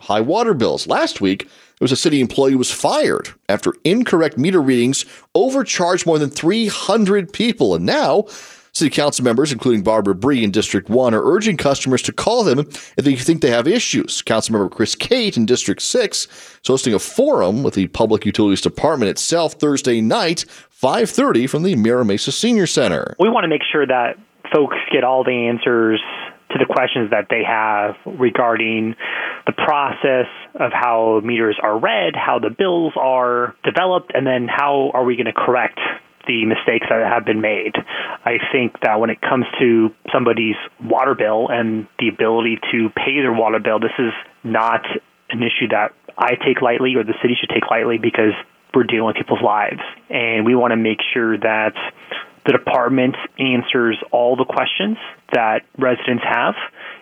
high water bills. Last week, there was a city employee who was fired after incorrect meter readings overcharged more than 300 people. And now, city council members, including Barbara Bry in District 1, are urging customers to call them if they think they have issues. Councilmember Chris Cate in District 6 is hosting a forum with the Public Utilities Department itself Thursday night, 5.30 from the Mira Mesa Senior Center. We want to make sure that folks get all the answers to the questions that they have regarding the process of how meters are read, how the bills are developed, and then how are we going to correct the mistakes that have been made. I think that when it comes to somebody's water bill and the ability to pay their water bill, this is not an issue that I take lightly or the city should take lightly because we're dealing with people's lives. And we want to make sure that the department answers all the questions that residents have,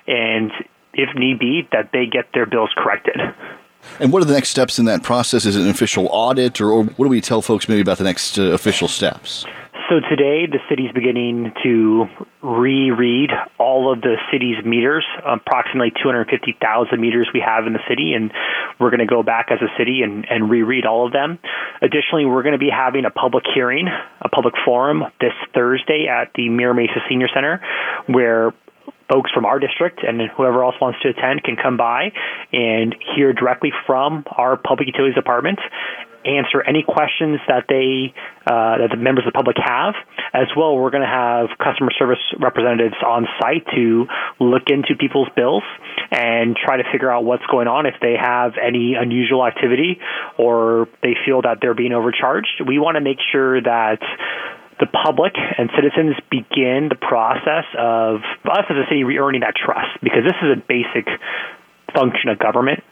and if need be, that they get their bills corrected. And what are the next steps in that process? Is it an official audit, or, or what do we tell folks maybe about the next uh, official steps? So today, the city's beginning to reread all of the city's meters, approximately 250,000 meters we have in the city, and we're going to go back as a city and, and reread all of them. Additionally, we're going to be having a public hearing, a public forum this Thursday at the Mira Mesa Senior Center, where folks from our district and whoever else wants to attend can come by and hear directly from our public utilities department answer any questions that they uh, that the members of the public have. As well, we're going to have customer service representatives on site to look into people's bills and try to figure out what's going on if they have any unusual activity or they feel that they're being overcharged. We want to make sure that the public and citizens begin the process of us as a city re-earning that trust because this is a basic function of government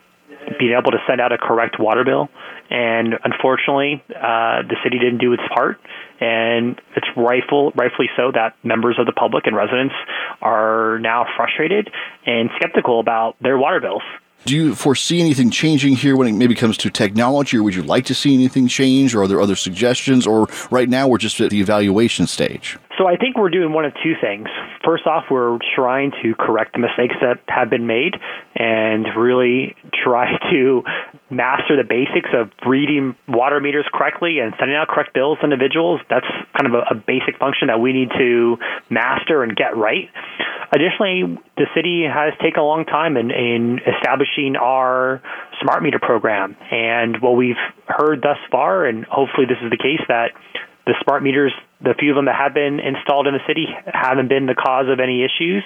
being able to send out a correct water bill. And unfortunately, uh, the city didn't do its part, and it's rightful, rightfully so that members of the public and residents are now frustrated and skeptical about their water bills. Do you foresee anything changing here when it maybe comes to technology, or would you like to see anything change, or are there other suggestions, or right now we're just at the evaluation stage? So I think we're doing one of two things. First off, we're trying to correct the mistakes that have been made and really try to master the basics of reading water meters correctly and sending out correct bills to individuals. That's kind of a, a basic function that we need to master and get right. Additionally, the city has taken a long time in, in establishing our smart meter program. And what we've heard thus far, and hopefully this is the case, that the smart meters, the few of them that have been installed in the city, haven't been the cause of any issues.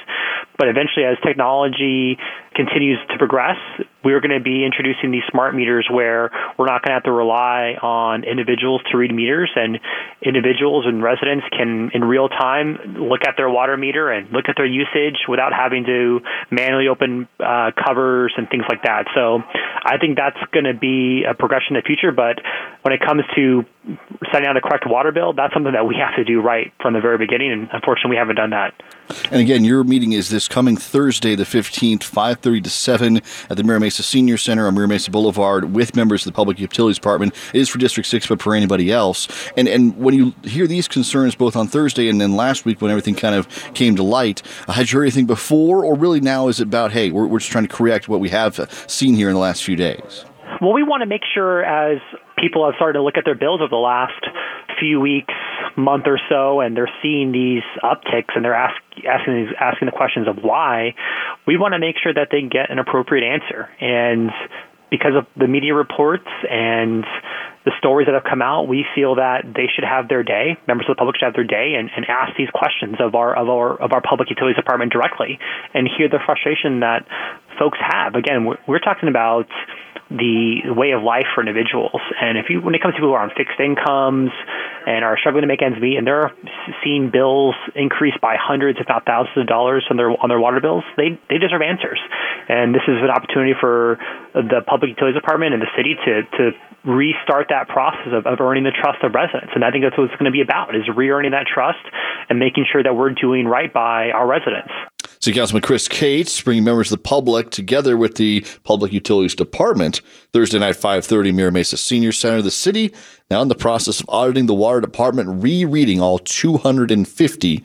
But eventually, as technology continues to progress, we're going to be introducing these smart meters where we're not going to have to rely on individuals to read meters, and individuals and residents can, in real time, look at their water meter and look at their usage without having to manually open uh, covers and things like that. So I think that's going to be a progression in the future. But when it comes to sending out the correct water bill, that's something that we have to do right from the very beginning, and unfortunately, we haven't done that. And again, your meeting is this coming Thursday, the 15th, 5.30 to 7 at the Mira Mesa Senior Center on Mira Mesa Boulevard with members of the Public Utilities Department. It is for District 6, but for anybody else. And, and when you hear these concerns both on Thursday and then last week when everything kind of came to light, uh, had you heard anything before, or really now is it about, hey, we're, we're just trying to correct what we have seen here in the last few days? Well, we want to make sure as people have started to look at their bills over the last few weeks, month or so, and they're seeing these upticks and they're ask, asking these, asking the questions of why, we want to make sure that they get an appropriate answer. And because of the media reports and the stories that have come out, we feel that they should have their day. Members of the public should have their day and, and ask these questions of our of our of our public utilities department directly and hear the frustration that folks have. Again, we're, we're talking about the way of life for individuals. And if you, when it comes to people who are on fixed incomes and are struggling to make ends meet, and they're seeing bills increase by hundreds, if not thousands of dollars on their on their water bills, they they deserve answers. And this is an opportunity for the public utilities department and the city to to restart that process of, of earning the trust of residents. And I think that's what it's going to be about: is re-earning that trust and making sure that we're doing right by our residents. City Councilman Chris Cate's bringing members of the public together with the Public Utilities Department Thursday night, 5.30, Mira Mesa Senior Center. of The city now in the process of auditing the water department, rereading all 250